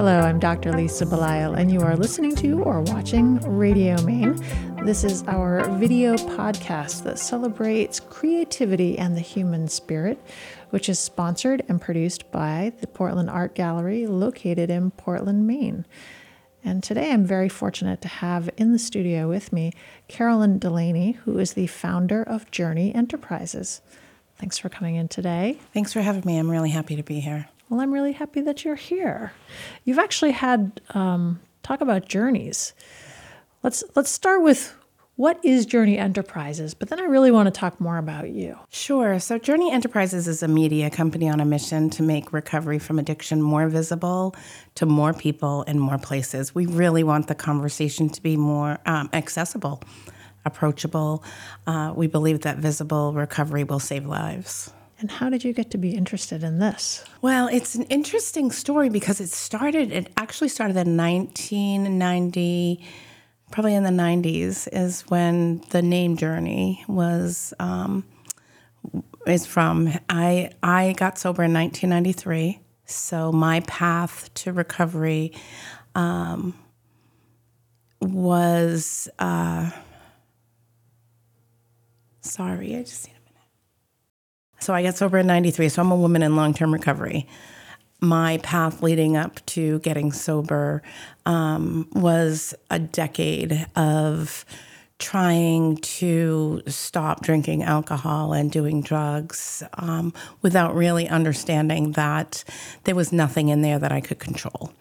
Hello, I'm Dr. Lisa Belisle, and you are listening to or watching Radio Maine. This is our video podcast that celebrates creativity and the human spirit, which is sponsored and produced by the Portland Art Gallery located in Portland, Maine. And today I'm very fortunate to have in the studio with me Carolyn Delaney, who is the founder of Journey Enterprises. Thanks for coming in today. Thanks for having me. I'm really happy to be here. Well, I'm really happy that you're here. You've actually had um, talk about journeys. Let's let's start with what is Journey Enterprises, but then I really want to talk more about you. Sure. So, Journey Enterprises is a media company on a mission to make recovery from addiction more visible to more people in more places. We really want the conversation to be more um, accessible approachable. Uh, we believe that visible recovery will save lives. And how did you get to be interested in this? Well, it's an interesting story because it started, it actually started in 1990, probably in the 90s, is when the name Journey was. Um, is from I I got sober in 1993, so my path to recovery um, was uh, Sorry, I just need. So I got sober in 93. So I'm a woman in long term recovery. My path leading up to getting sober um, was a decade of trying to stop drinking alcohol and doing drugs um, without really understanding that there was nothing in there that I could control.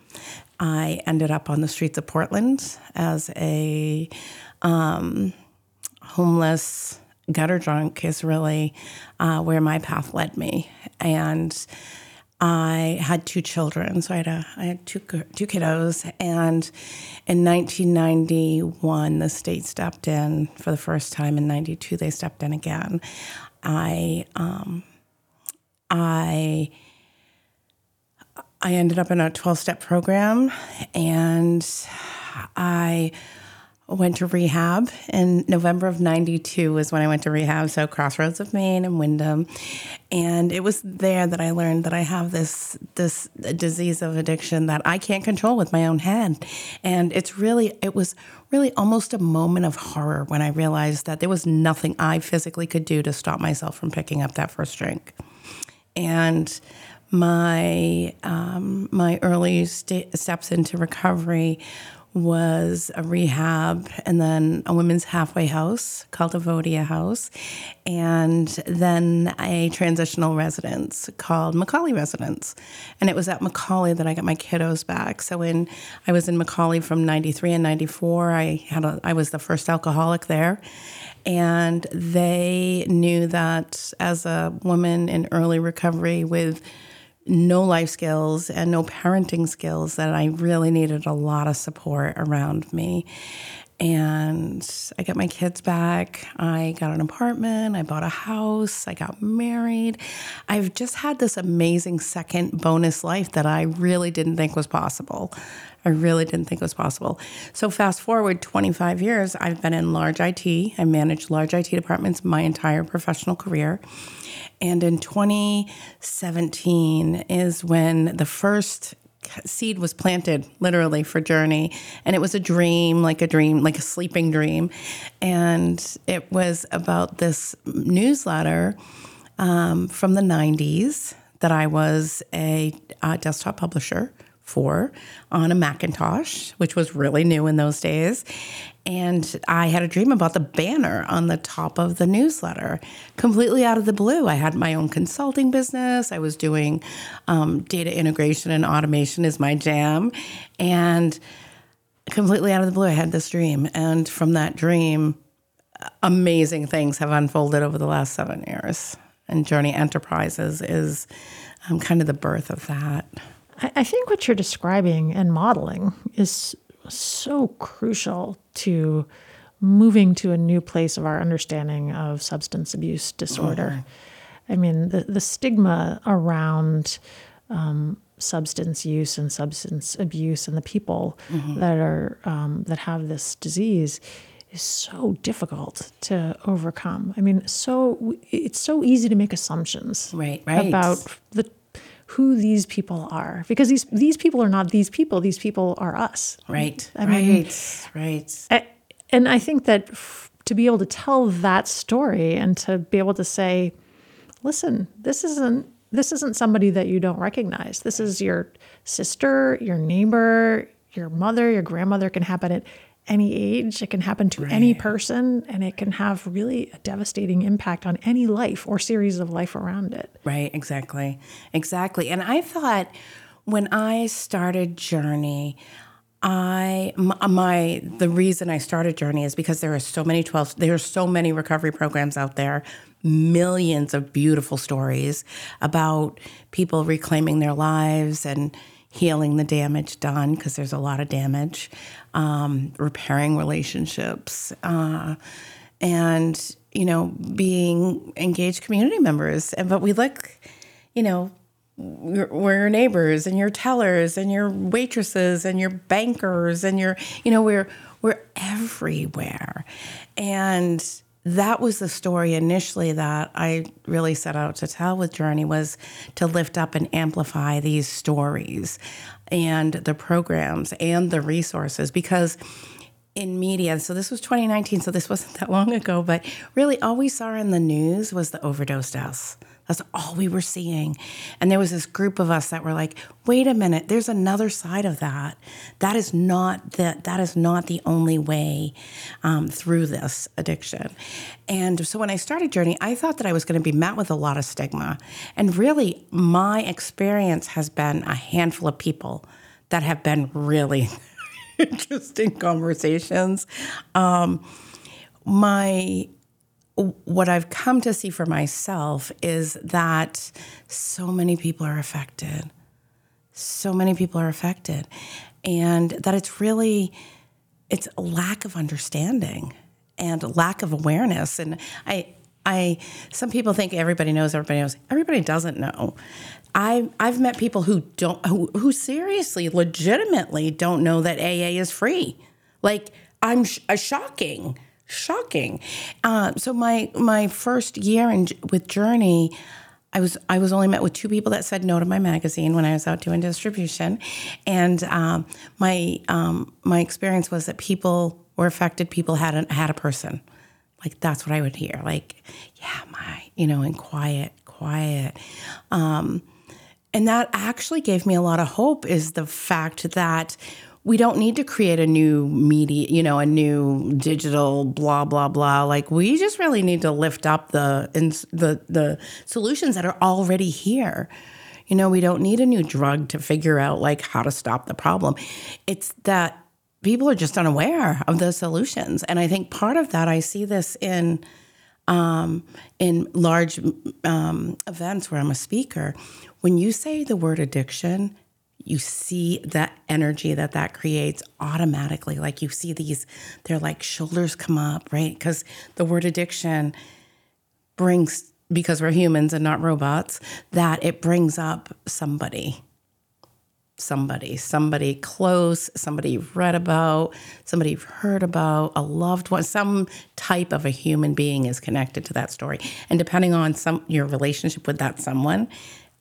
I ended up on the streets of Portland as a um, homeless gutter drunk is really uh, where my path led me. And I had two children, so I had a, I had two two kiddos, and in 1991 the state stepped in for the first time. In '92 they stepped in again. I um, I I ended up in a 12 step program, and I went to rehab in November of 92 was when I went to rehab. So Crossroads of Maine and Windham. And it was there that I learned that I have this this disease of addiction that I can't control with my own head. And it's really it was really almost a moment of horror when I realized that there was nothing I physically could do to stop myself from picking up that first drink. And my um, my early st- steps into recovery was a rehab and then a women's halfway house called Avodia House, and then a transitional residence called McAuley Residence. And it was at McAuley that I got my kiddos back. So when I was in McAuley from 93 and 94, I had a, I was the first alcoholic there. And they knew that as a woman in early recovery with no life skills and no parenting skills that I really needed a lot of support around me. And I got my kids back. I got an apartment. I bought a house. I got married. I've just had this amazing second bonus life that I really didn't think was possible. I really didn't think it was possible. So, fast forward 25 years, I've been in large IT. I managed large IT departments my entire professional career. And in 2017 is when the first seed was planted literally for journey and it was a dream like a dream like a sleeping dream and it was about this newsletter um, from the 90s that i was a, a desktop publisher for on a Macintosh, which was really new in those days. And I had a dream about the banner on the top of the newsletter, completely out of the blue. I had my own consulting business. I was doing um, data integration and automation is my jam. And completely out of the blue, I had this dream. And from that dream, amazing things have unfolded over the last seven years. And Journey Enterprises is um, kind of the birth of that. I think what you're describing and modeling is so crucial to moving to a new place of our understanding of substance abuse disorder. Mm-hmm. I mean, the, the stigma around um, substance use and substance abuse and the people mm-hmm. that are um, that have this disease is so difficult to overcome. I mean, so it's so easy to make assumptions right, right. about the who these people are. Because these these people are not these people these people are us. Right I right mean, right and i think that f- to be able to tell that story and to be able to say listen this isn't this isn't somebody that you don't recognize. This is your sister your neighbor your mother your grandmother can happen at any age. It can happen to right. any person and it can have really a devastating impact on any life or series of life around it. Right, exactly. Exactly. And I thought when I started Journey, I my, uh, my, the reason I started Journey is because there are so many 12 there are so many recovery programs out there millions of beautiful stories about people reclaiming their lives and healing the damage done because there's a lot of damage um, repairing relationships, uh, and you know, being engaged community members. And but we look, you know, we're your neighbors and your tellers and your waitresses and your bankers and your, you know, we're we're everywhere, and that was the story initially that I really set out to tell with Journey was to lift up and amplify these stories and the programs and the resources because in media, so this was 2019, so this wasn't that long ago, but really all we saw in the news was the overdose deaths. That's all we were seeing. And there was this group of us that were like, wait a minute, there's another side of that. That is not the, that is not the only way um, through this addiction. And so when I started Journey, I thought that I was going to be met with a lot of stigma. And really, my experience has been a handful of people that have been really interesting conversations. Um, my what I've come to see for myself is that so many people are affected. So many people are affected. And that it's really it's a lack of understanding and lack of awareness. And I I some people think everybody knows, everybody knows. Everybody doesn't know. I I've met people who don't who, who seriously, legitimately don't know that AA is free. Like I'm sh- uh, shocking shocking. Uh, so my my first year in, with Journey, I was I was only met with two people that said no to my magazine when I was out doing distribution, and um, my um, my experience was that people were affected. People had a, had a person, like that's what I would hear. Like, yeah, my you know, and quiet, quiet. Um, and that actually gave me a lot of hope. Is the fact that we don't need to create a new media, you know, a new digital blah blah blah. Like we just really need to lift up the the the solutions that are already here. You know, we don't need a new drug to figure out like how to stop the problem. It's that people are just unaware of the solutions, and I think part of that I see this in um, in large um, events where I'm a speaker. When you say the word addiction, you see that energy that that creates automatically. Like you see these they're like shoulders come up right? Because the word addiction brings because we're humans and not robots that it brings up somebody. Somebody. Somebody close somebody you've read about somebody you've heard about a loved one. Some type of a human being is connected to that story. And depending on some your relationship with that someone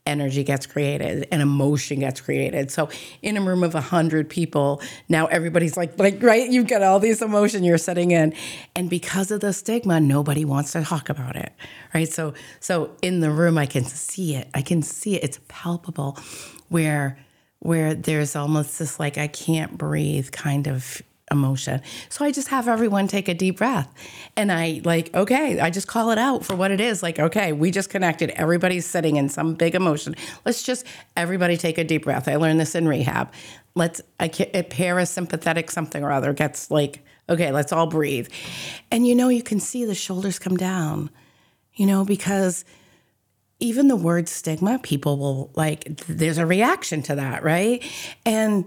energy gets created and emotion gets created. So in a room of a hundred people, now everybody's like, like, right, you've got all these emotion you're setting in. And because of the stigma, nobody wants to talk about it. Right. So so in the room I can see it. I can see it. It's palpable where where there's almost this like I can't breathe kind of emotion. So I just have everyone take a deep breath. And I like, okay, I just call it out for what it is. Like, okay, we just connected. Everybody's sitting in some big emotion. Let's just everybody take a deep breath. I learned this in rehab. Let's I a parasympathetic something or other gets like, okay, let's all breathe. And you know, you can see the shoulders come down, you know, because even the word stigma, people will like, there's a reaction to that, right? And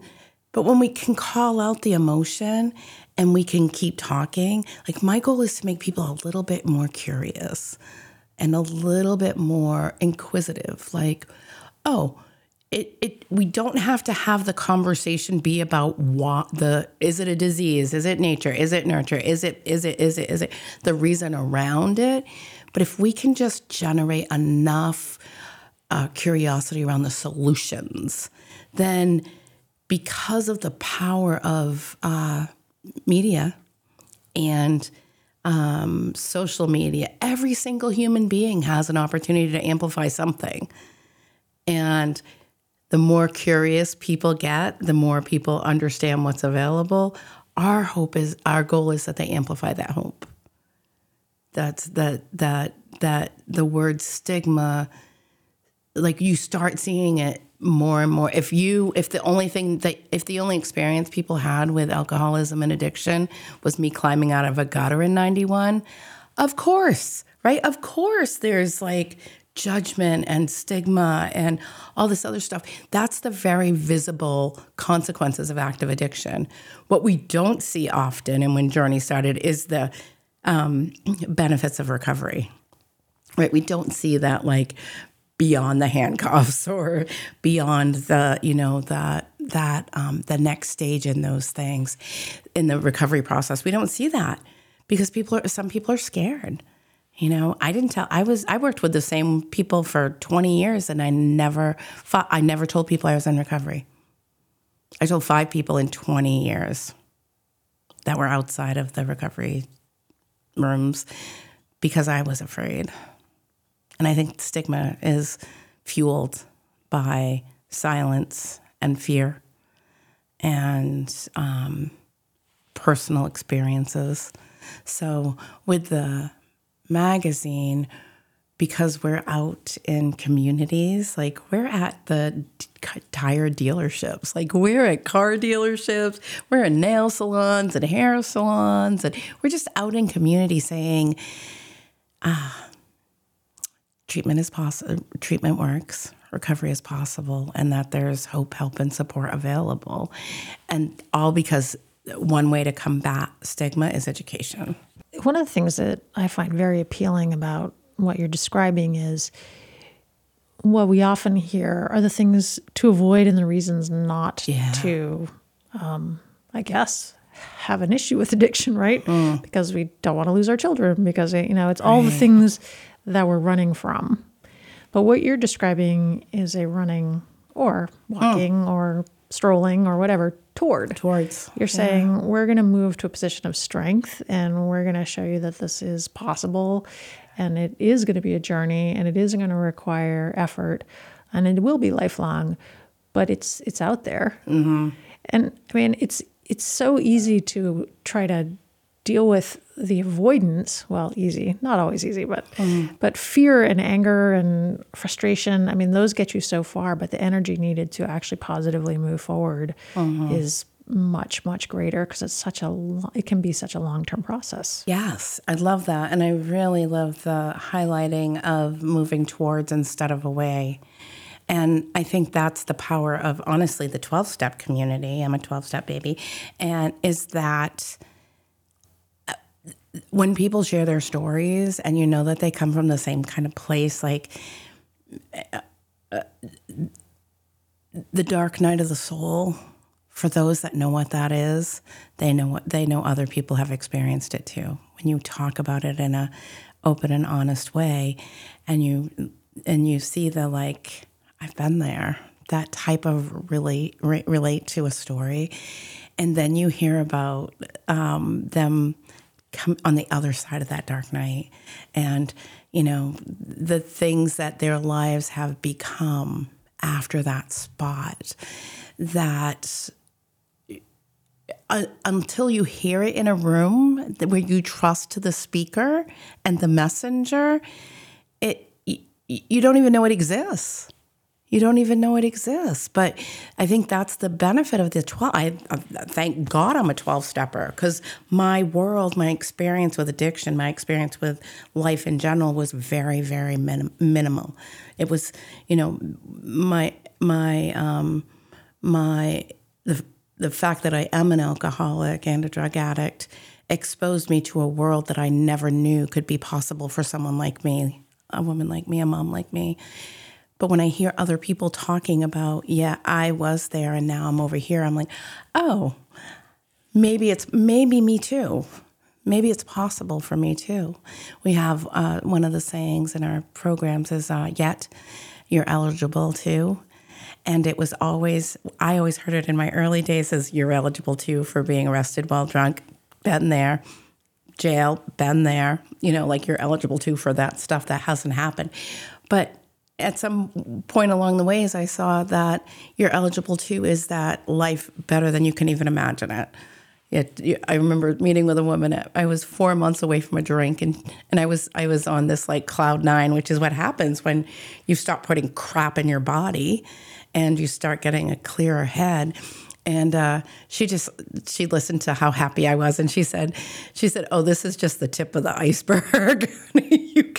but when we can call out the emotion and we can keep talking, like my goal is to make people a little bit more curious and a little bit more inquisitive. Like, oh, it, it we don't have to have the conversation be about what the is it a disease? Is it nature? Is it nurture? Is it is it is it is it the reason around it? But if we can just generate enough uh, curiosity around the solutions, then because of the power of uh, media and um, social media, every single human being has an opportunity to amplify something. And the more curious people get, the more people understand what's available. Our hope is our goal is that they amplify that hope. That's that that that the word stigma like you start seeing it more and more if you if the only thing that if the only experience people had with alcoholism and addiction was me climbing out of a gutter in 91 of course right? Of course there's like judgment and stigma and all this other stuff. That's the very visible consequences of active addiction. What we don't see often and when journey started is the um, benefits of recovery right? We don't see that like beyond the handcuffs or beyond the you know that that um, the next stage in those things in the recovery process. We don't see that because people are some people are scared you know? I didn't tell i was i worked with the same people for 20 years and i never fought, i never told people i was in recovery. I told five people in 20 years that were outside of the recovery rooms because i was afraid and I think stigma is fueled by silence and fear and um, personal experiences. So, with the magazine, because we're out in communities, like we're at the tire dealerships, like we're at car dealerships, we're in nail salons and hair salons, and we're just out in community saying, ah, treatment is possible, treatment works, recovery is possible, and that there's hope, help, and support available. And all because one way to combat stigma is education. One of the things that I find very appealing about what you're describing is what we often hear are the things to avoid and the reasons not yeah. to, um, I guess, have an issue with addiction, right? Mm. Because we don't want to lose our children, because, you know, it's all right. the things that we're running from. But what you're describing is a running or walking oh. or strolling or whatever toward. Towards. You're saying yeah. we're going to move to a position of strength and we're going to show you that this is possible and it is going to be a journey and it is going to require effort and it will be lifelong, but it's it's out there. Mm-hmm. And I mean, it's it's so easy to try to deal with the avoidance well easy not always easy but mm. but fear and anger and frustration i mean those get you so far but the energy needed to actually positively move forward mm-hmm. is much much greater because it's such a it can be such a long-term process yes i love that and i really love the highlighting of moving towards instead of away and I think that's the power of honestly the 12 step community. I'm a 12 step baby. And is that when people share their stories and you know that they come from the same kind of place, like the dark night of the soul, for those that know what that is, they know what they know other people have experienced it too. When you talk about it in a open and honest way and you and you see the like I've been there, that type of relate re- relate to a story. And then you hear about um, them come on the other side of that dark night. And you know the things that their lives have become after that spot that uh, until you hear it in a room where you trust the speaker and the messenger it you don't even know it exists you don't even know it exists. But I think that's the benefit of the 12. I, I thank God I'm a 12 stepper because my world, my experience with addiction, my experience with life in general was very, very minim- minimal. It was, you know, my, my, um, my, the, the fact that I am an alcoholic and a drug addict exposed me to a world that I never knew could be possible for someone like me, a woman like me, a mom like me. But when I hear other people talking about, yeah, I was there and now I'm over here, I'm like, oh, maybe it's maybe me too. Maybe it's possible for me too. We have uh, one of the sayings in our programs is uh, yet, you're eligible to. And it was always, I always heard it in my early days as you're eligible to for being arrested while drunk. Been there. Jail, been there. You know, like you're eligible to for that stuff that hasn't happened. But at some point along the ways, I saw that you're eligible to is that life better than you can even imagine it. It, I remember meeting with a woman. At, I was four months away from a drink, and and I was I was on this like cloud nine, which is what happens when you stop putting crap in your body, and you start getting a clearer head. And uh, she just she listened to how happy I was, and she said, she said, "Oh, this is just the tip of the iceberg. you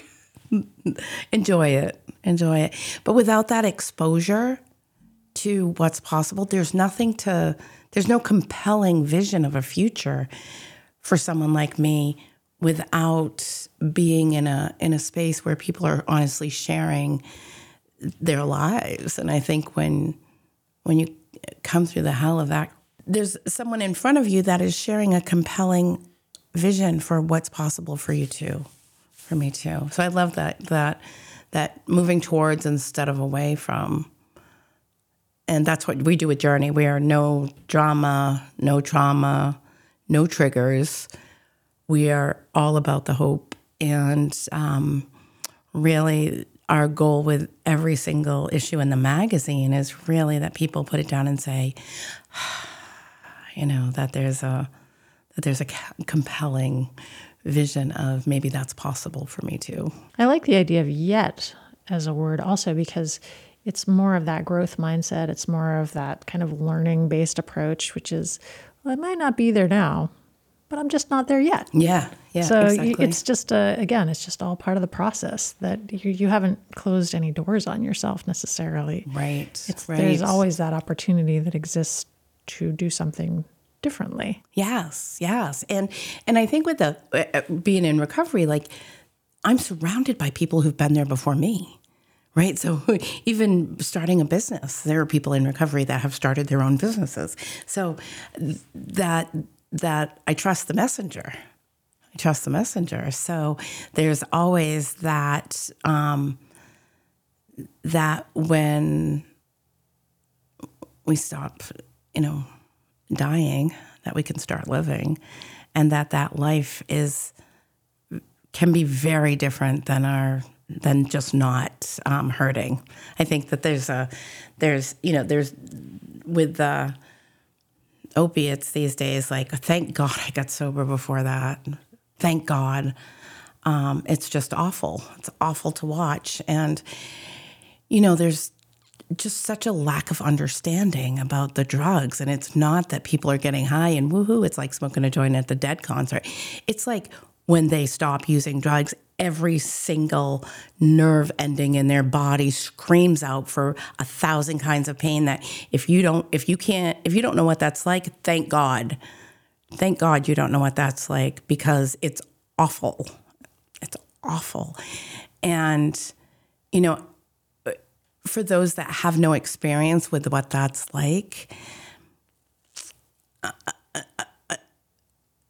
enjoy it, enjoy it. But without that exposure to what's possible, there's nothing to." There's no compelling vision of a future for someone like me without being in a in a space where people are honestly sharing their lives. And I think when when you come through the hell of that, there's someone in front of you that is sharing a compelling vision for what's possible for you too, for me too. So I love that that that moving towards instead of away from and that's what we do with Journey. We are no drama, no trauma, no triggers. We are all about the hope. And um, really, our goal with every single issue in the magazine is really that people put it down and say, you know, that there's a that there's a compelling vision of maybe that's possible for me too. I like the idea of yet as a word also because it's more of that growth mindset. It's more of that kind of learning based approach, which is, well, I might not be there now, but I'm just not there yet. Yeah. Yeah. So exactly. it's just, a, again, it's just all part of the process that you, you haven't closed any doors on yourself necessarily. Right. It's, right. There's always that opportunity that exists to do something differently. Yes. Yes. And, and I think with the uh, uh being in recovery, like I'm surrounded by people who've been there before me right? So even starting a business, there are people in recovery that have started their own businesses. So that that I trust the messenger. I trust the messenger. So there's always that um, that when we stop, you know, dying, that we can start living, and that that life is can be very different than our than just not um, hurting. I think that there's a there's you know there's with the opiates these days. Like thank God I got sober before that. Thank God. Um, it's just awful. It's awful to watch, and you know there's just such a lack of understanding about the drugs. And it's not that people are getting high and woohoo, it's like smoking a joint at the Dead concert. It's like when they stop using drugs, every single nerve ending in their body screams out for a thousand kinds of pain that if you don't if you can't if you don't know what that's like thank god thank god you don't know what that's like because it's awful it's awful and you know for those that have no experience with what that's like uh, uh, uh,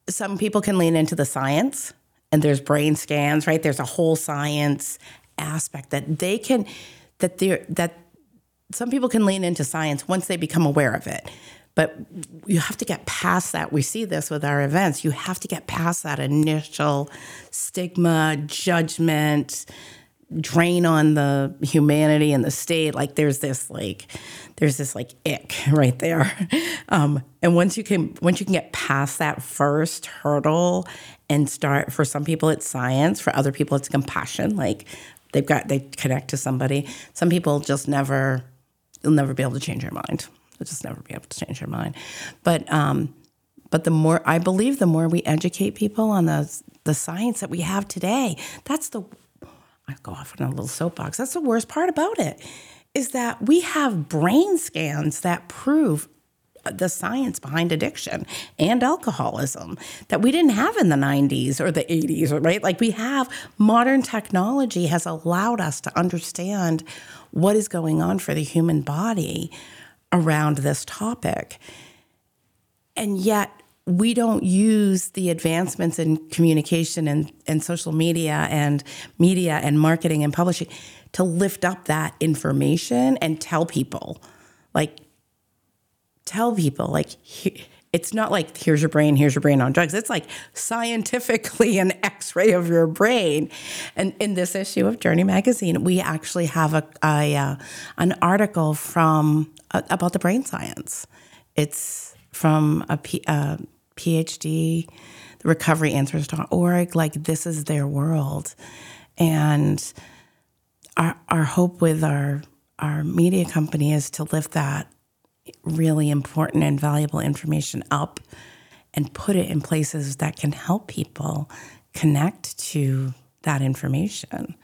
some people can lean into the science and there's brain scans, right? There's a whole science aspect that they can that they're that some people can lean into science once they become aware of it. But you have to get past that. We see this with our events. You have to get past that initial stigma, judgment, drain on the humanity and the state. Like there's this like there's this like ick right there. Um, and once you can once you can get past that first hurdle and start for some people it's science, for other people it's compassion. Like they've got they connect to somebody. Some people just never you'll never be able to change your mind. They'll just never be able to change your mind. But um, but the more I believe, the more we educate people on the the science that we have today, that's the I go off on a little soapbox. That's the worst part about it is that we have brain scans that prove the science behind addiction and alcoholism that we didn't have in the 90s or the 80s, right? Like we have modern technology has allowed us to understand what is going on for the human body around this topic. And yet we don't use the advancements in communication and, and social media and media and marketing and publishing to lift up that information and tell people. Like tell people like it's not like here's your brain here's your brain on drugs. It's like scientifically an x-ray of your brain. And in this issue of journey magazine we actually have a, a uh, an article from uh, about the brain science. It's from a uh, phd recoveryanswers.org like this is their world and our, our hope with our our media company is to lift that really important and valuable information up and put it in places that can help people connect to that information.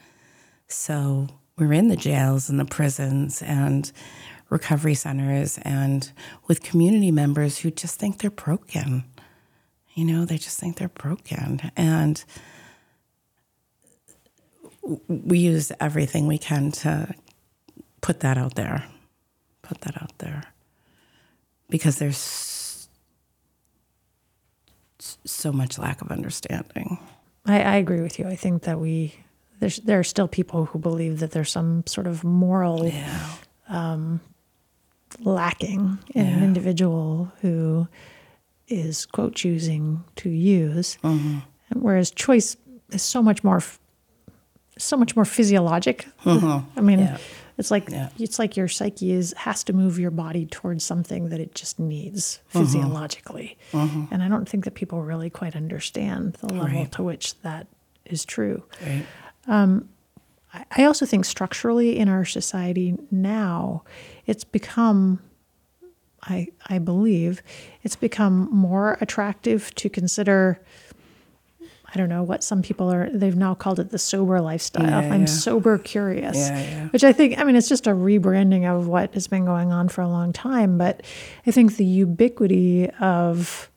So we're in the jails and the prisons and recovery centers and with community members who just think they're broken. You know, they just think they're broken. And we use everything we can to put that out there. Put that out there because there's so much lack of understanding. I, I agree with you. I think that we there's there are still people who believe that there's some sort of moral yeah. um, lacking in yeah. an individual who is quote choosing to use, mm-hmm. whereas choice is so much more so much more physiologic. Mm-hmm. I mean. Yeah it's like yeah. it's like your psyche is has to move your body towards something that it just needs mm-hmm. physiologically. Mm-hmm. And I don't think that people really quite understand the level right. to which that is true. Right. Um, I also think structurally in our society now, it's become, I, I believe, it's become more attractive to consider I don't know what some people are, they've now called it the sober lifestyle. Yeah, I'm yeah. sober curious, yeah, which I think, I mean, it's just a rebranding of what has been going on for a long time. But I think the ubiquity of,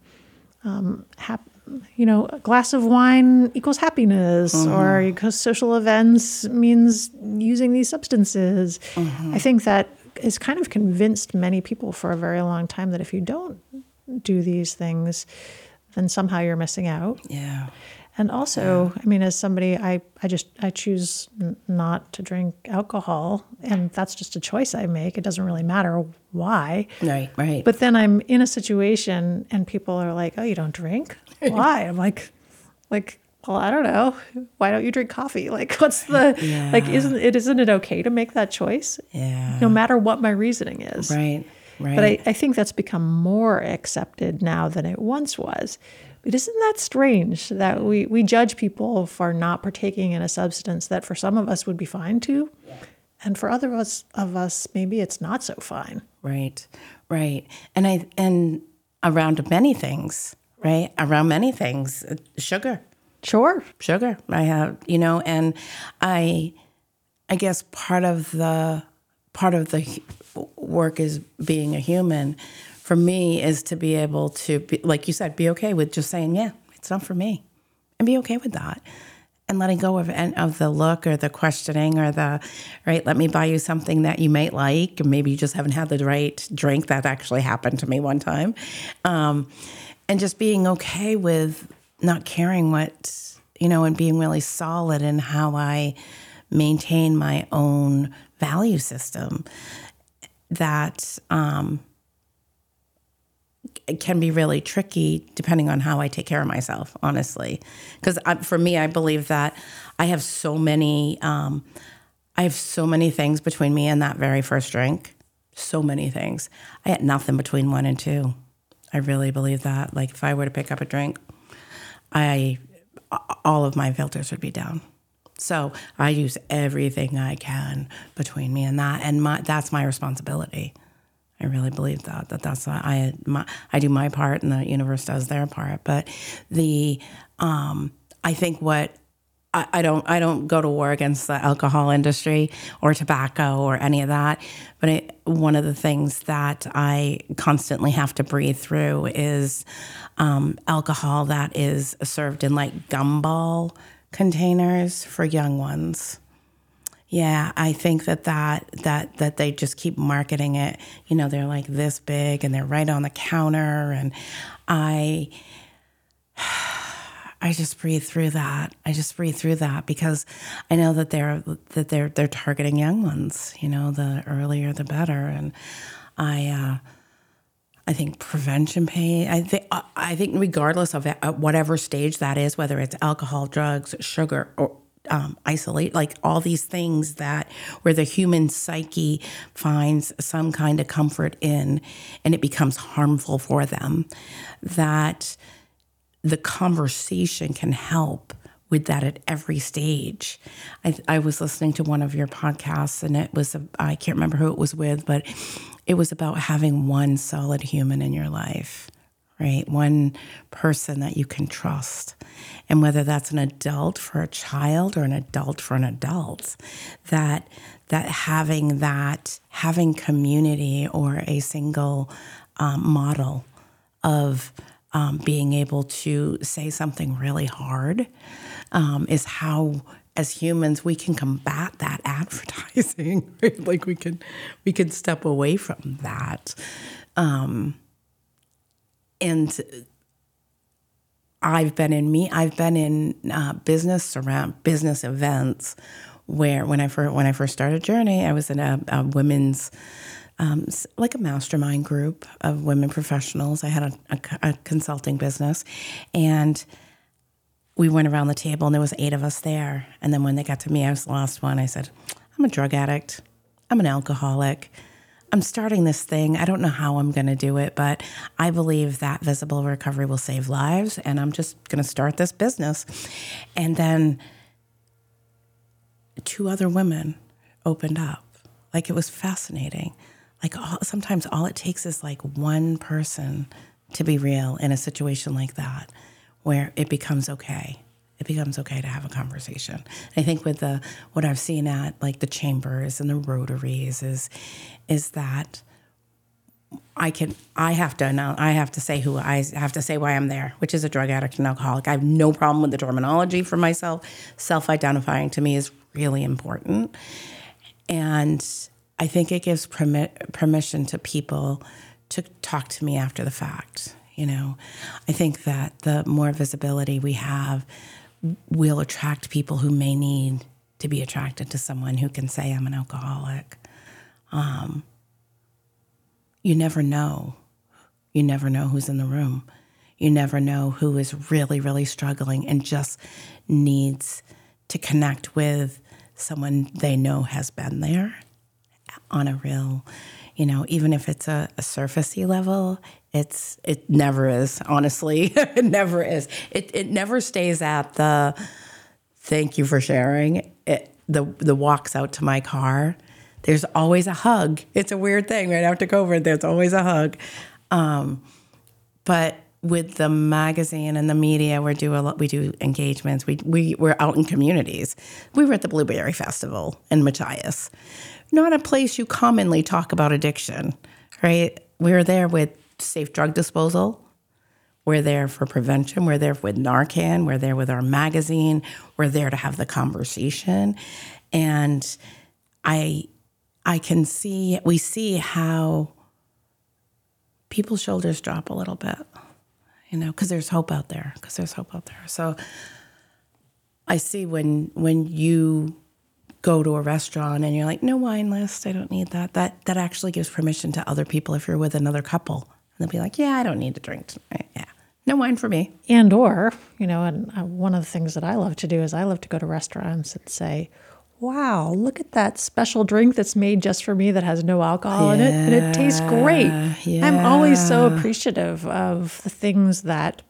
um, hap- you know, a glass of wine equals happiness, mm-hmm. or because social events means using these substances. Mm-hmm. I think that has kind of convinced many people for a very long time that if you don't do these things, then somehow you're missing out. Yeah. And also, I mean, as somebody, I, I just, I choose n- not to drink alcohol and that's just a choice I make. It doesn't really matter why. Right, right. But then I'm in a situation and people are like, oh, you don't drink? Why? I'm like, like, well, I don't know. Why don't you drink coffee? Like, what's the, yeah. like, isn't it, isn't it okay to make that choice? Yeah. No matter what my reasoning is. Right. Right. But I, I think that's become more accepted now than it once was. But isn't that strange that we, we judge people for not partaking in a substance that for some of us would be fine to? And for other of us, of us, maybe it's not so fine. Right, right. And I and around many things, right? Around many things, uh, sugar. Sure, sugar. I have, you know, and I, I guess part of the part of the work is being a human for me is to be able to, be, like you said, be okay with just saying, yeah, it's not for me, and be okay with that. And letting go of of the look or the questioning or the right. Let me buy you something that you might like, and maybe you just haven't had the right drink. That actually happened to me one time, um, and just being okay with not caring what you know, and being really solid in how I maintain my own value system. That um, can be really tricky depending on how I take care of myself, honestly. Because for me, I believe that I have so many, um, I have so many things between me and that very first drink. So many things. I had nothing between one and two. I really believe that. Like if I were to pick up a drink, I all of my filters would be down. So I use everything I can between me and that, and my, that's my responsibility. I really believe that that that's I my, I do my part and the universe does their part. But the um, I think what I, don't I don't go to war against the alcohol industry or tobacco or any of that. But one of the things that I constantly have to breathe through is um, alcohol that is served in like gumball containers for young ones. Yeah, I think that that that that they just keep marketing it. You know, they're like this big and they're right on the counter, and I I just breathe through that. I just breathe through that because I know that they're that they're they're targeting young ones. You know, the earlier the better. And I uh, I think prevention pain. I think I think regardless of whatever stage that is, whether it's alcohol, drugs, sugar, or um, isolate, like all these things that where the human psyche finds some kind of comfort in, and it becomes harmful for them. That the conversation can help with that at every stage. I, I was listening to one of your podcasts, and it was I can't remember who it was with, but it was about having one solid human in your life, right? One person that you can trust. And whether that's an adult for a child or an adult for an adult, that that having that having community or a single um, model of um, being able to say something really hard um, is how as humans we can combat that advertising right? like we can we can step away from that um, and i've been in me i've been in uh, business around business events where when i first when i first started journey i was in a, a women's um, like a mastermind group of women professionals i had a, a, a consulting business and we went around the table and there was eight of us there. And then when they got to me, I was the last one. I said, I'm a drug addict. I'm an alcoholic. I'm starting this thing. I don't know how I'm going to do it, but I believe that visible recovery will save lives. And I'm just going to start this business. And then two other women opened up. Like it was fascinating. Like all, sometimes all it takes is like one person to be real in a situation like that where it becomes okay. It becomes okay to have a conversation. I think with the what I've seen at like the chambers and the rotaries is is that I can I have to announce I have to say who I have to say why I'm there, which is a drug addict and alcoholic. I have no problem with the terminology for myself. Self-identifying to me is really important. And I think it gives permi- permission to people to talk to me after the fact you know, I think that the more visibility we have will attract people who may need to be attracted to someone who can say, I'm an alcoholic. Um, you never know. You never know who's in the room. You never know who is really, really struggling and just needs to connect with someone they know has been there on a real, you know, even if it's a, a surfacey level, it's it never is, honestly. it never is. It it never stays at the thank you for sharing. It the the walks out to my car. There's always a hug. It's a weird thing right after COVID. There's always a hug. Um, but with the magazine and the media, we do a lot. We do engagements. We we we're out in communities. We were at the Blueberry Festival in Machias, not a place you commonly talk about addiction, right? We're there with safe drug disposal. We're there for prevention. We're there with Narcan. We're there with our magazine. We're there to have the conversation. And I I can see we see how people's shoulders drop a little bit, you know, because there's hope out there. Because there's hope out there. So I see when when you go to a restaurant and you're like, no wine list, I don't need that. That that actually gives permission to other people if you're with another couple And they'll be like, yeah, I don't need to drink tonight. Yeah. No wine for me. And or, you know, and uh, one of the things that I love to do is I love to go to restaurants and say, wow, look at that special drink that's made just for me that has no alcohol yeah, in it and it tastes great. Yeah. I'm always so appreciative of the things that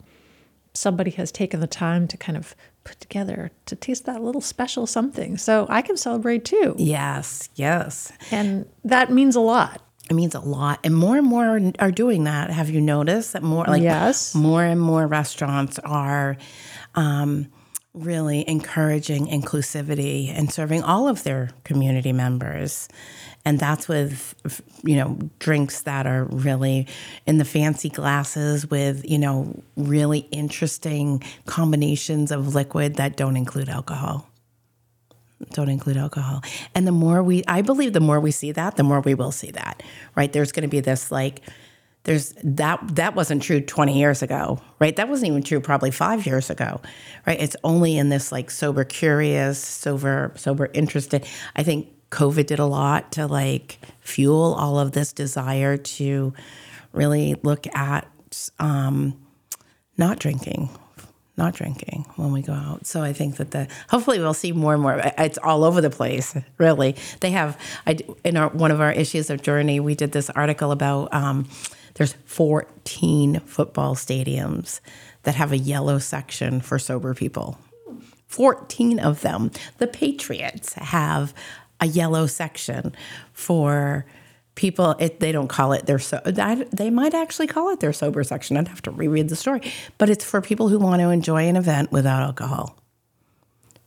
somebody has taken the time to kind of put together to taste that little special something. So I can celebrate too. Yes, yes. And that means a lot. It means a lot. And more and more are doing that. Have you noticed that more like yes. more and more restaurants are um, really encouraging inclusivity and serving all of their community members. And that's with, you know, drinks that are really in the fancy glasses with, you know, really interesting combinations of liquid that don't include alcohol don't include alcohol. And the more we, I believe the more we see that, the more we will see that, right? There's going to be this like, there's that that wasn't true 20 years ago right that wasn't even true probably five years ago right it's only in this like sober curious sober sober interested i think covid did a lot to like fuel all of this desire to really look at um, not drinking not drinking when we go out. So I think that the hopefully we'll see more and more. It's all over the place, really. They have I in our one of our issues of Journey, we did this article about um, there's 14 football stadiums that have a yellow section for sober people. 14 of them. The Patriots have a yellow section for people. It, they don't call it their so they might actually call it their sober section. I'd have to reread the story. But it's for people who want to enjoy an event without alcohol.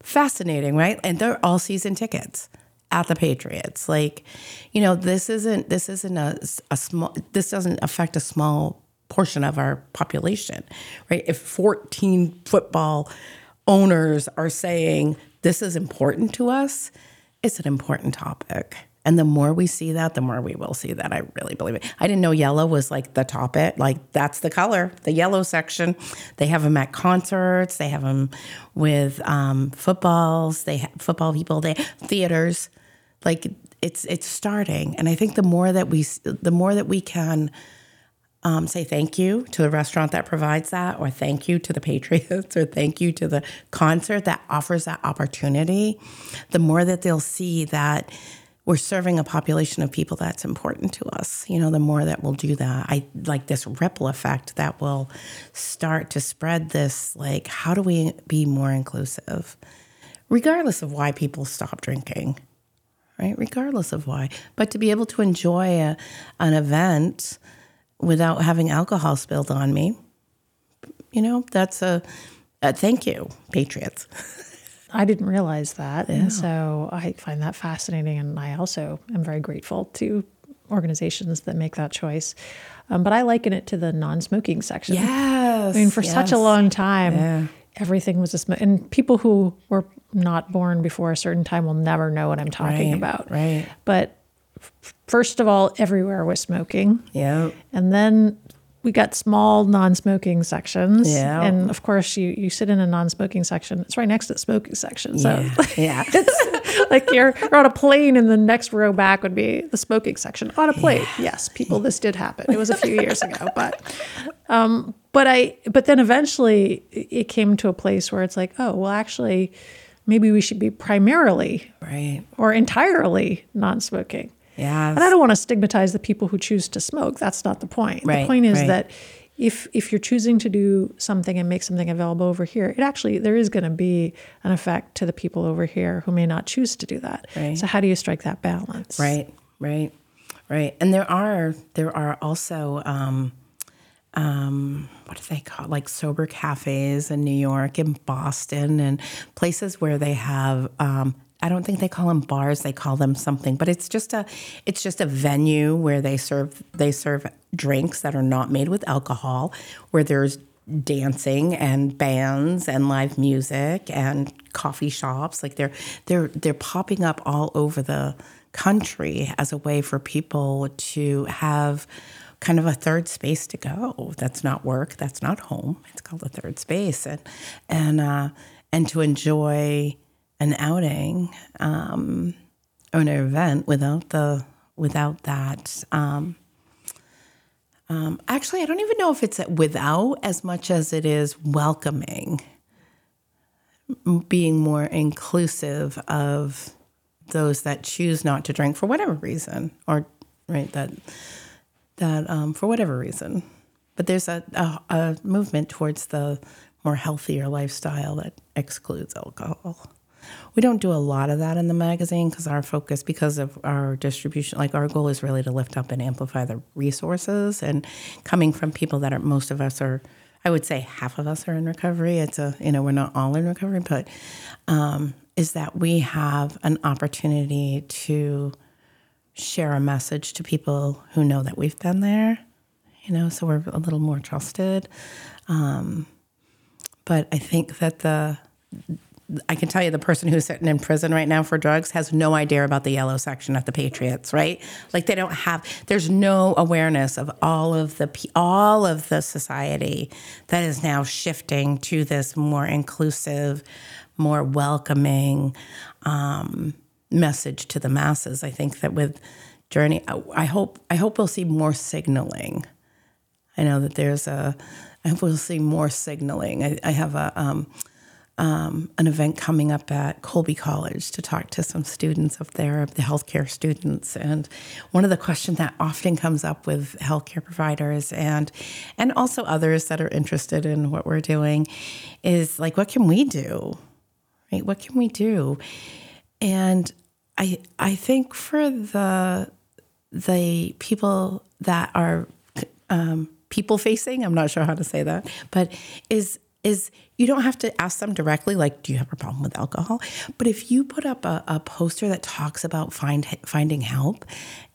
Fascinating right? And they're all season tickets at the Patriots. Like, you know, this isn't this isn't a, a small this doesn't affect a small portion of our population, right? If 14 football owners are saying this is important to us, it's an important topic. And the more we see that, the more we will see that. I really believe it. I didn't know yellow was like the topic. Like that's the color, the yellow section. They have them at concerts. They have them with um, footballs. They have football people. They theaters like it's it's starting and i think the more that we the more that we can um, say thank you to the restaurant that provides that or thank you to the patriots or thank you to the concert that offers that opportunity the more that they'll see that we're serving a population of people that's important to us you know the more that we'll do that i like this ripple effect that will start to spread this like how do we be more inclusive regardless of why people stop drinking right? Regardless of why. But to be able to enjoy a, an event without having alcohol spilled on me, you know, that's a, a thank you, Patriots. I didn't realize that. Yeah. And so I find that fascinating. And I also am very grateful to organizations that make that choice. Um, but I liken it to the non smoking section. Yes. I mean, for yes. such a long time, yeah. everything was a smoke. And people who were not born before a certain time will never know what I'm talking right, about. Right. But first of all, everywhere was smoking. Yeah. And then we got small non-smoking sections. Yeah. And of course, you you sit in a non-smoking section. It's right next to the smoking section. So yeah, it's like you're, you're on a plane, and the next row back would be the smoking section on a plane. Yeah. Yes, people, this did happen. It was a few years ago, but um, but I but then eventually it came to a place where it's like, oh well, actually maybe we should be primarily right or entirely non-smoking. Yeah. And I don't want to stigmatize the people who choose to smoke. That's not the point. Right, the point is right. that if if you're choosing to do something and make something available over here, it actually there is going to be an effect to the people over here who may not choose to do that. Right. So how do you strike that balance? Right. Right. Right. And there are there are also um, um, what do they call it? like sober cafes in New York and Boston and places where they have um, I don't think they call them bars they call them something but it's just a it's just a venue where they serve they serve drinks that are not made with alcohol where there's dancing and bands and live music and coffee shops like they're they're they're popping up all over the country as a way for people to have kind of a third space to go. That's not work. That's not home. It's called a third space, and and uh, and to enjoy an outing um, or an event without the without that. Um, um, actually, I don't even know if it's without as much as it is welcoming, being more inclusive of those that choose not to drink for whatever reason, or right that that um, for whatever reason. But there's a, a, a movement towards the more healthier lifestyle that excludes alcohol. We don't do a lot of that in the magazine because our focus, because of our distribution, like our goal is really to lift up and amplify the resources. And coming from people that are, most of us are, I would say half of us are in recovery. It's a, you know, we're not all in recovery, but um, is that we have an opportunity to share a message to people who know that we've been there, you know, so we're a little more trusted. Um, but I think that the I can tell you the person who's sitting in prison right now for drugs has no idea about the yellow section at the Patriots, right? Like they don't have. There's no awareness of all of the all of the society that is now shifting to this more inclusive, more welcoming um, message to the masses. I think that with Journey, I, hope I hope we'll see more signaling. I know that there's a. I hope we'll see more signaling. I, I have a. Um, um, an event coming up at Colby College to talk to some students up there, the healthcare students. And one of the questions that often comes up with healthcare providers and and also others that are interested in what we're doing is like, what can we do? Right? What can we do? And I I think for the the people that are um, people facing, I'm not sure how to say that, but is is you don't have to ask them directly, like, do you have a problem with alcohol? But if you put up a, a poster that talks about find, finding help,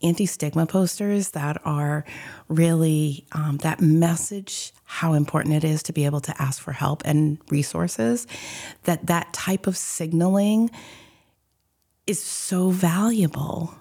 anti stigma posters that are really um, that message how important it is to be able to ask for help and resources, that that type of signaling is so valuable.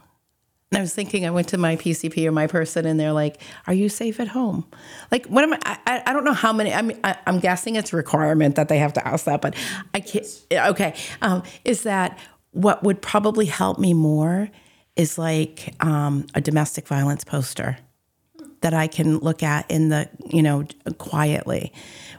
And I was thinking, I went to my PCP or my person, and they're like, "Are you safe at home?" Like, what am I? I, I don't know how many. I mean, I, am guessing it's a requirement that they have to ask that, but I can't. Okay, um, is that what would probably help me more? Is like um, a domestic violence poster that I can look at in the you know quietly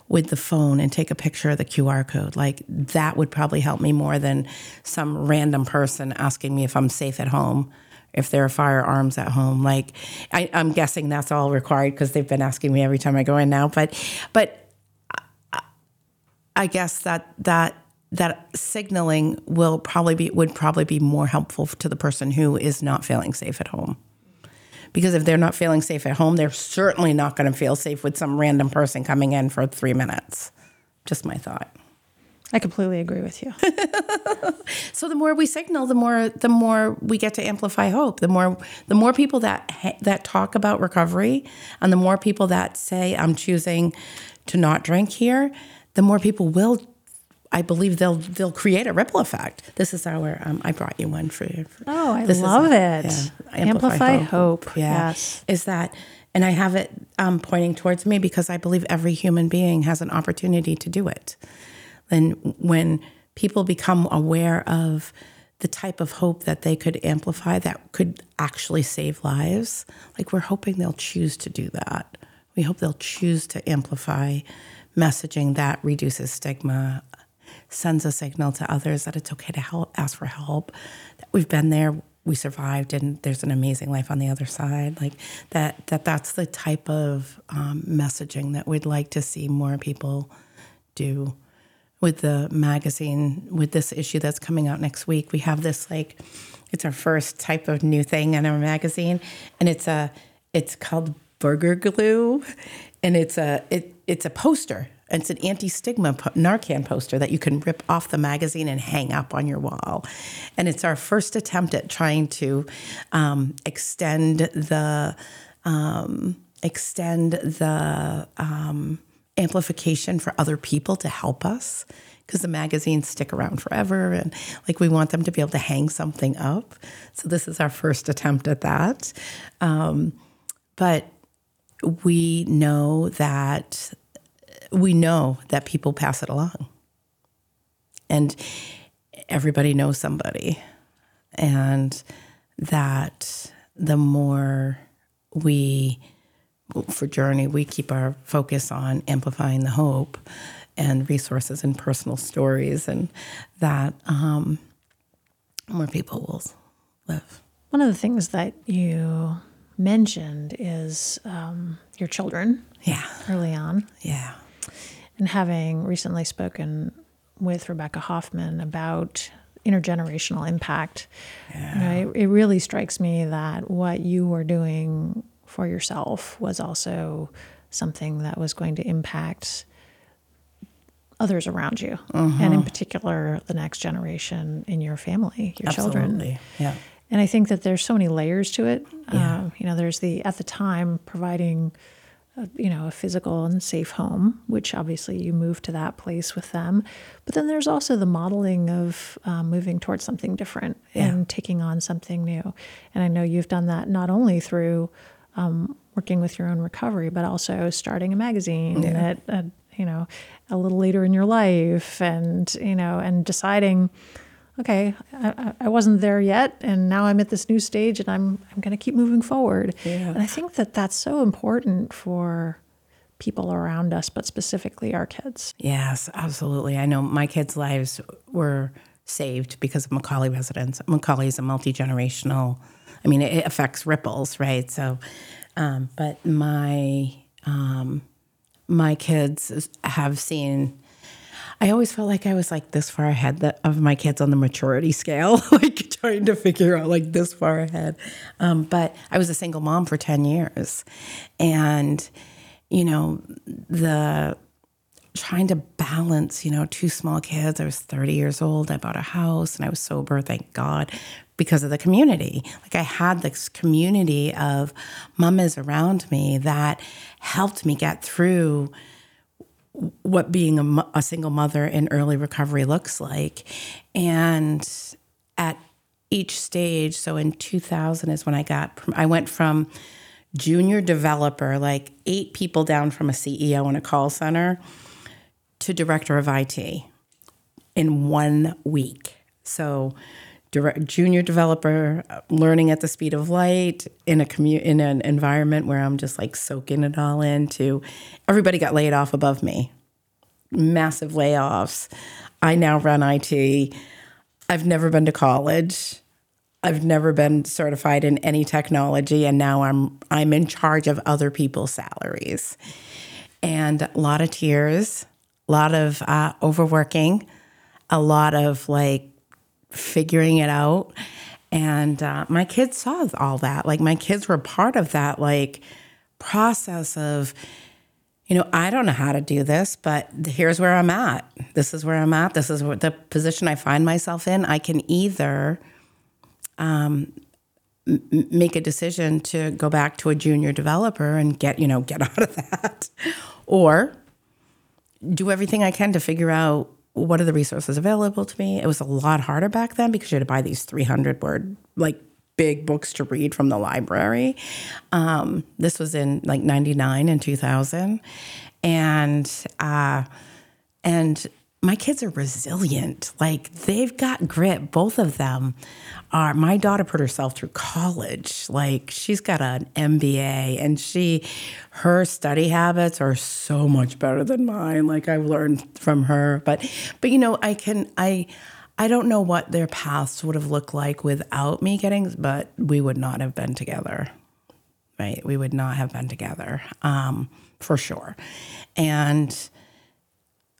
with the phone and take a picture of the QR code. Like that would probably help me more than some random person asking me if I'm safe at home if there are firearms at home. Like I, am guessing that's all required because they've been asking me every time I go in now. But but I, I guess that that that signaling will probably be would probably be more helpful to the person who is not feeling safe at home. Because if they're not feeling safe at home, they're certainly not going to feel safe with some random person coming in for three minutes. Just my thought. I completely agree with you. so the more we signal, the more the more we get to amplify hope. The more the more people that that talk about recovery, and the more people that say I'm choosing to not drink here, the more people will. I believe they'll they'll create a ripple effect. This is our. Um, I brought you one for. you. oh, I love is, it. Yeah, amplify, amplify, hope. hope. Yeah. Yes, is that. And I have it um, pointing towards me because I believe every human being has an opportunity to do it. And when people become aware of the type of hope that they could amplify that could actually save lives, like we're hoping they'll choose to do that. We hope they'll choose to amplify messaging that reduces stigma, sends a signal to others that it's okay to help, ask for help, that we've been there, we survived, and there's an amazing life on the other side. Like that, that that's the type of um, messaging that we'd like to see more people do with the magazine with this issue that's coming out next week. We have this like it's our first type of new thing in our magazine, and it's a it's called Burger Glue, and it's a it it's a poster. It's an anti-stigma Narcan poster that you can rip off the magazine and hang up on your wall, and it's our first attempt at trying to um, extend the um, extend the um, amplification for other people to help us because the magazines stick around forever and like we want them to be able to hang something up. So this is our first attempt at that. Um, but we know that we know that people pass it along. And everybody knows somebody. And that the more we for Journey, we keep our focus on amplifying the hope and resources and personal stories, and that um, more people will live. One of the things that you mentioned is um, your children. Yeah. Early on. Yeah. And having recently spoken with Rebecca Hoffman about intergenerational impact, yeah. you know, it, it really strikes me that what you were doing for yourself was also something that was going to impact others around you, mm-hmm. and in particular, the next generation in your family, your Absolutely. children. Yeah. And I think that there's so many layers to it. Yeah. Um, you know, there's the at the time providing a, you know, a physical and safe home, which obviously you move to that place with them. But then there's also the modeling of um, moving towards something different Yeah. and taking on something new. And I know you've done that not only through um, working with your own recovery, but also starting a magazine Yeah. at, at you know a little later in your life, and you know, and deciding okay, I, I- wasn't there yet, and now I'm at this new stage, and I'm I'm going to keep moving forward. Yeah. And I think that that's so important for people around us, but specifically our kids. Yes, absolutely. I know my kids' lives were saved because of McAuley residents. McAuley is a multi generational. I mean, it, affects ripples, right? So, um, but my um, my kids have seen. I always felt like I was like this far ahead of my kids on the maturity scale, like trying to figure out like this far ahead. Um, but I was a single mom for ten years, and you know the trying to balance, you know, two small kids. I was 30 years old. I bought a house and I was sober, thank God, because of the community. Like I had this community of mamas around me that helped me get through what being a, a single mother in early recovery looks like. And at each stage, so in 2000 is when I got, I went from junior developer, like eight people down from a CEO in a call center, to director of IT in one week. So, direct, junior developer, uh, learning at the speed of light in a commu- in an environment where I'm just like soaking it all in. To everybody got laid off above me, massive layoffs. I now run IT. I've never been to college. I've never been certified in any technology, and now I'm I'm in charge of other people's salaries, and a lot of tears, a lot of uh, overworking, a lot of like figuring it out, and uh, my kids saw all that. Like my kids were part of that like process of you know, I don't know how to do this, but here's where I'm at. This is where I'm at. This is the position I find myself in. I can either um, m- make a decision to go back to a junior developer and get, you know, get out of that, or do everything I can to figure out what are the resources available to me. It was a lot harder back then because you had to buy these 300 word, like big books to read from the library. Um, this was in like 99 and 2000. And, uh, and my kids are resilient. Like they've got grit. Both of them are. My daughter put herself through college. Like she's got an MBA, and she, her study habits are so much better than mine. Like I've learned from her. But, but you know, I can I. I don't know what their paths would have looked like without me getting, but we would not have been together right? We would not have been together um, for sure. And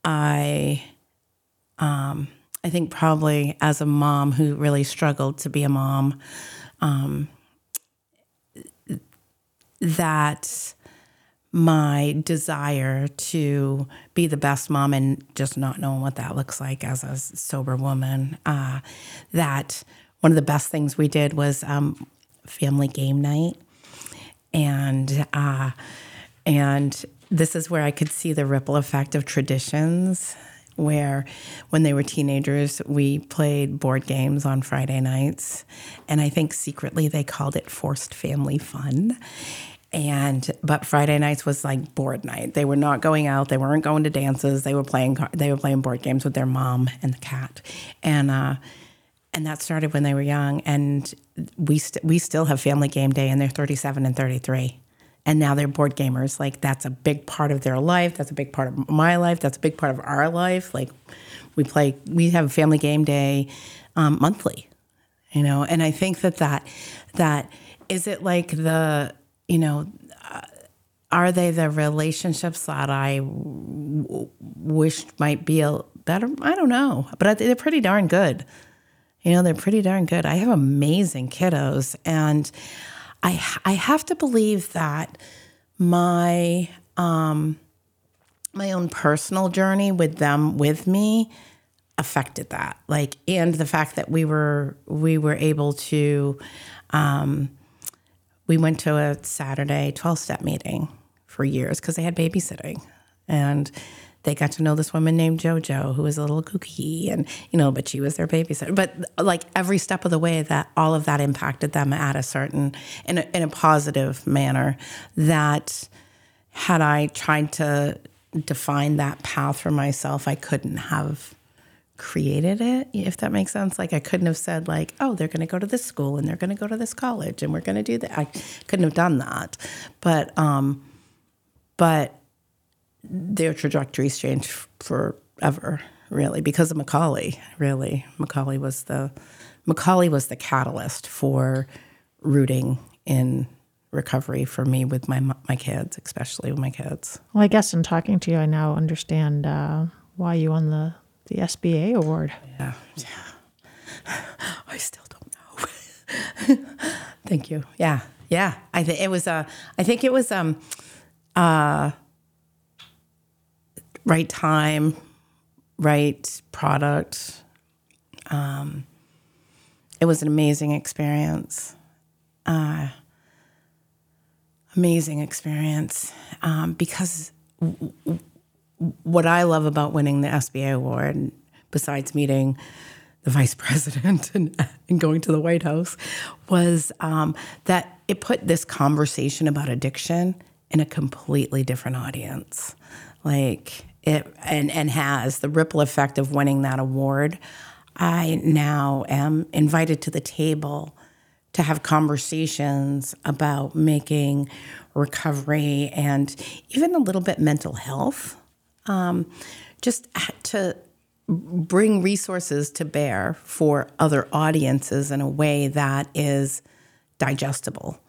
I, um, I think probably as a mom who really struggled to be a mom, um, that my desire to be the best mom and just not knowing what that looks like as a sober woman, uh, that one of the best things we did was um, family game night and uh, and this is where I could see the ripple effect of traditions. Where, when they were teenagers, we played board games on Friday nights, and I think secretly they called it forced family fun. And but Friday nights was like board night. They were not going out. They weren't going to dances. They were playing. They were playing board games with their mom and the cat, and uh, and that started when they were young and we st- we still have family game day and they're 37 and 33 and now they're board gamers. Like that's a big part of their life. That's a big part of my life. That's a big part of our life. Like we play we have a family game day um, monthly you know? And i think that that that is it like the you know uh, are they the relationships that i w- wished might be a better i don't know. But they're pretty darn good. You know, they're pretty darn good. I have amazing kiddos, and I I have to believe that my um, my own personal journey with them with me affected that. Like, and the fact that we were we were able to, um, we went to a Saturday twelve step meeting for years because they had babysitting. And they got to know this woman named JoJo who was a little kooky and, you know, but she was their babysitter. But like every step of the way, that all of that impacted them at a certain, in a, in a positive manner that had I tried to define that path for myself, I couldn't have created it, if that makes sense. Like I couldn't have said like, oh, they're going to go to this school and they're going to go to this college and we're going to do that. I couldn't have done that. But um but their trajectories changed forever, really, because of McAuley. Really, McAuley was the McAuley was the catalyst for rooting in recovery for me with my my kids, especially with my kids. Well, I guess in talking to you, I now understand uh, why you won the the SBA award. Yeah, yeah. I still don't know. Thank you. Yeah, yeah. I think it was. Uh, I think it was. Um, uh, right time, right product. Um, it was an amazing experience. Uh, amazing experience um, because w- w- what I love about winning the SBA award, besides meeting the vice president and, and going to the White House, was um, that it put this conversation about addiction in a completely different audience. Like it, and, and has the ripple effect of winning that award. I now am invited to the table to have conversations about making recovery and even a little bit mental health, um, just to bring resources to bear for other audiences in a way that is digestible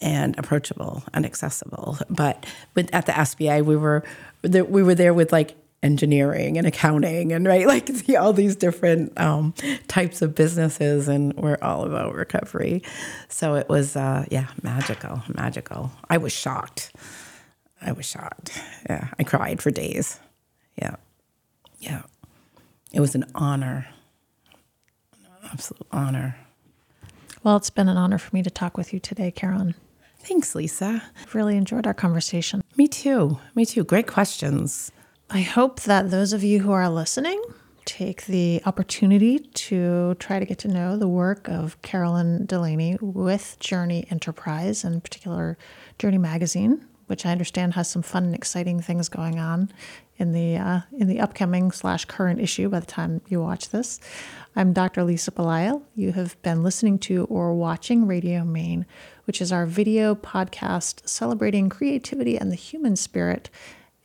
and approachable and accessible. But with, at the SBA, we were we were there with like engineering and accounting and right like all these different um, types of businesses and we're all about recovery. So it was uh, yeah magical magical. I was shocked. I was shocked. Yeah i cried for days. Yeah. Yeah. It was an honor. An absolute honor. Well it's been an honor for me to talk with you today Carolyn Thanks, Lisa. I've really enjoyed our conversation. Me too. Me too. Great questions. I hope that those of you who are listening take the opportunity to try to get to know the work of Carolyn Delaney with Journey Enterprise, and in particular Journey Magazine, which I understand has some fun and exciting things going on in the uh, in the upcoming slash current issue by the time you watch this. I'm Dr. Lisa Belisle. You have been listening to or watching Radio Maine, which is our video podcast celebrating creativity and the human spirit,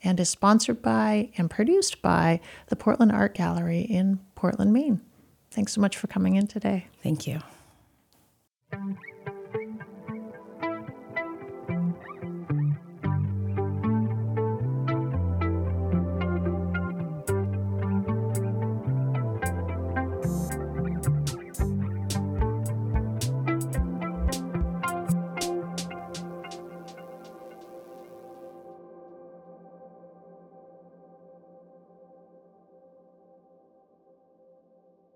and is sponsored by and produced by the Portland Art Gallery in Portland, Maine. Thanks so much for coming in today. Thank you.